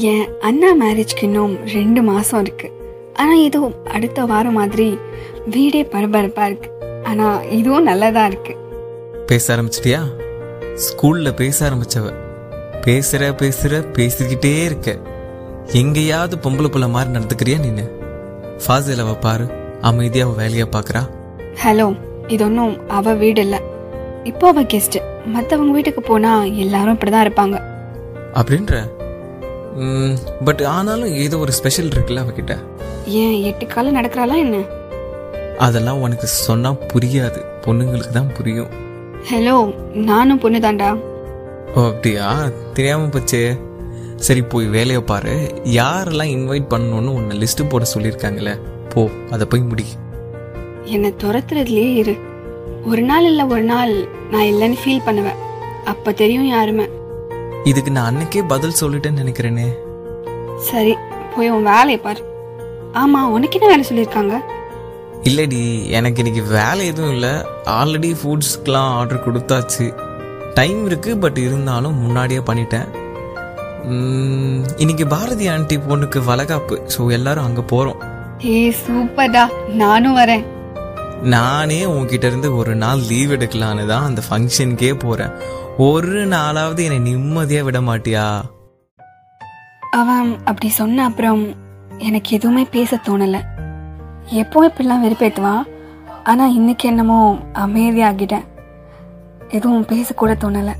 என் அண்ணா மேரேஜ்க்கு இன்னும் ரெண்டு மாதம் இருக்கு. ஆனால் ஏதோ அடுத்த வாரம் மாதிரி வீடே பரபரப்பாக இருக்கு. ஆனால் இதுவும் நல்லதா இருக்கு. பேச ஆரம்பிச்சிட்டியா? ஸ்கூல்ல பேச ஆரம்பிச்சவ. பேசுற பேசுற பேசிக்கிட்டே இருக்க. எங்கேயாவது பொம்பளை புள்ள மாதிரி நடந்துக்கிறியா நீனு ஃபாசிலவ பாரு அமைதியா அவ வேலையை பாக்குறா ஹலோ இது ஒன்றும் அவ வீடு இல்லை. இப்போ அவ கெஸ்ட் மற்றவங்க வீட்டுக்கு போனால் எல்லாரும் இப்படி தான் இருப்பாங்க. அப்படின்ற? பட் ஆனாலும் ஏதோ ஒரு ஸ்பெஷல் இருக்குல்ல அவகிட்ட? ஏன் எட்டு காலம் நடக்கிறாளா என்ன? அதெல்லாம் உனக்கு சொன்னா புரியாது. பொண்ணுங்களுக்கு தான் புரியும். ஹலோ நானும் பொண்ணு தாண்டா ஓ அப்படியா? தெரியாம போச்சே. சரி போய் வேலையை பாரு. யாரெல்லாம் இன்வைட் பண்ணணும்னு உன்னை லிஸ்ட் போட சொல்லியிருக்காங்களே போ அதை போய் முடி. என்னை துரத்துறதுலயே இரு. ஒரு நாள் இல்லை ஒரு நாள் நான் இல்லைன்னு ஃபீல் பண்ணுவேன். அப்போ தெரியும் யாருமே. இதுக்கு நான் அன்னைக்கே பதில் சொல்லிட்டேன்னு நினைக்கிறேனே. சரி போய் உன் வேலையை பாரு. ஆமா உனக்கு என்ன வேலை சொல்லியிருக்காங்க? இல்லடி எனக்கு இன்னைக்கு வேலை எதுவும் இல்லை. ஆல்ரெடி ஃபுட்ஸ்க்கெலாம் ஆர்டர் கொடுத்தாச்சு. டைம் இருக்கு பட் இருந்தாலும் முன்னாடியே பண்ணிட்டேன். இன்னைக்கு பாரதி ஆண்டி பொண்ணுக்கு வளகாப்பு. ஸோ எல்லாரும் அங்கே போகிறோம் ஏய் சூப்பர்டா. நானும் வரேன். நானே உன்கிட்ட இருந்து ஒரு நாள் லீவ் எடுக்கலான்னு தான் அந்த ஃபங்க்ஷனுக்கே போகிறேன் ஒரு நாளாவது என்னை நிம்மதியாக விட மாட்டியா? அவன் அப்படி சொன்ன அப்புறம் எனக்கு எதுவுமே பேச தோணல. எப்போ இப்படிலாம் வெறுப்பேத்துவான் ஆனா இன்னைக்கு என்னமோ அமைதியாகிட்டேன் எதுவும் பேசக்கூட தோணல.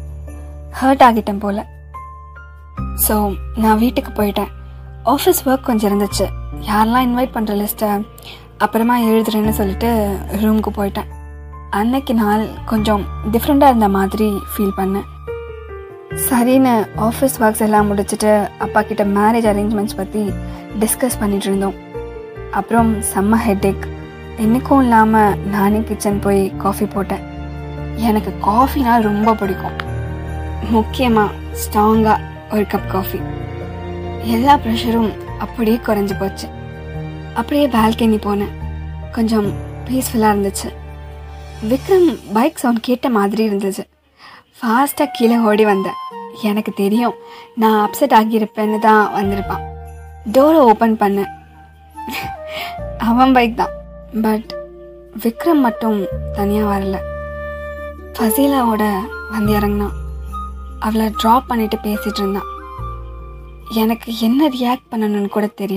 ஹர்ட் ஆகிட்டேன் போல. ஸோ நான் வீட்டுக்கு போயிட்டேன். ஆஃபீஸ் ஒர்க் கொஞ்சம் இருந்துச்சு. யாரெல்லாம் இன்வைட் பண்ணுற லிஸ்ட்டை அப்புறமா எழுதுறேன்னு சொல்லிட்டு ரூமுக்கு போயிட்டேன். அன்னைக்கு நாள் கொஞ்சம் டிஃப்ரெண்ட்டாக இருந்த மாதிரி ஃபீல் பண்ணேன். சரின்னு ஆஃபீஸ் ஒர்க்ஸ் எல்லாம் முடிச்சுட்டு அப்பா கிட்ட மேரேஜ் அரேஞ்ச்மெண்ட்ஸ் பற்றி டிஸ்கஸ் பண்ணிட்டு இருந்தோம். அப்புறம் செம்ம ஹெட்டேக் என்றைக்கும் இல்லாமல் நானே கிச்சன் போய் காஃபி போட்டேன். எனக்கு காஃபினா ரொம்ப பிடிக்கும். முக்கியமாக ஸ்ட்ராங்காக ஒரு கப் காஃபி எல்லா ப்ரெஷரும் அப்படியே குறைஞ்சி போச்சு. அப்படியே பால்கனி போனேன். கொஞ்சம் பீஸ்ஃபுல்லாக இருந்துச்சு. விக்ரம் பைக் சவுண்ட் கேட்ட மாதிரி இருந்துச்சு ஃபாஸ்ட்டாக கீழே ஓடி வந்தேன். எனக்கு தெரியும் நான் அப்செட் ஆகியிருப்பேன்னு தான் வந்திருப்பான். டோரை ஓப்பன் பண்ணேன் அவன் பைக் தான். பட் விக்ரம் மட்டும் தனியாக வரல. ஃபசீலாவோட வந்து இறங்கினான். அவளை ட்ராப் பண்ணிட்டு பேசிகிட்டு இருந்தான். எனக்கு என்ன ரியாக்ட் பண்ணணும்னு கூட தெரியல.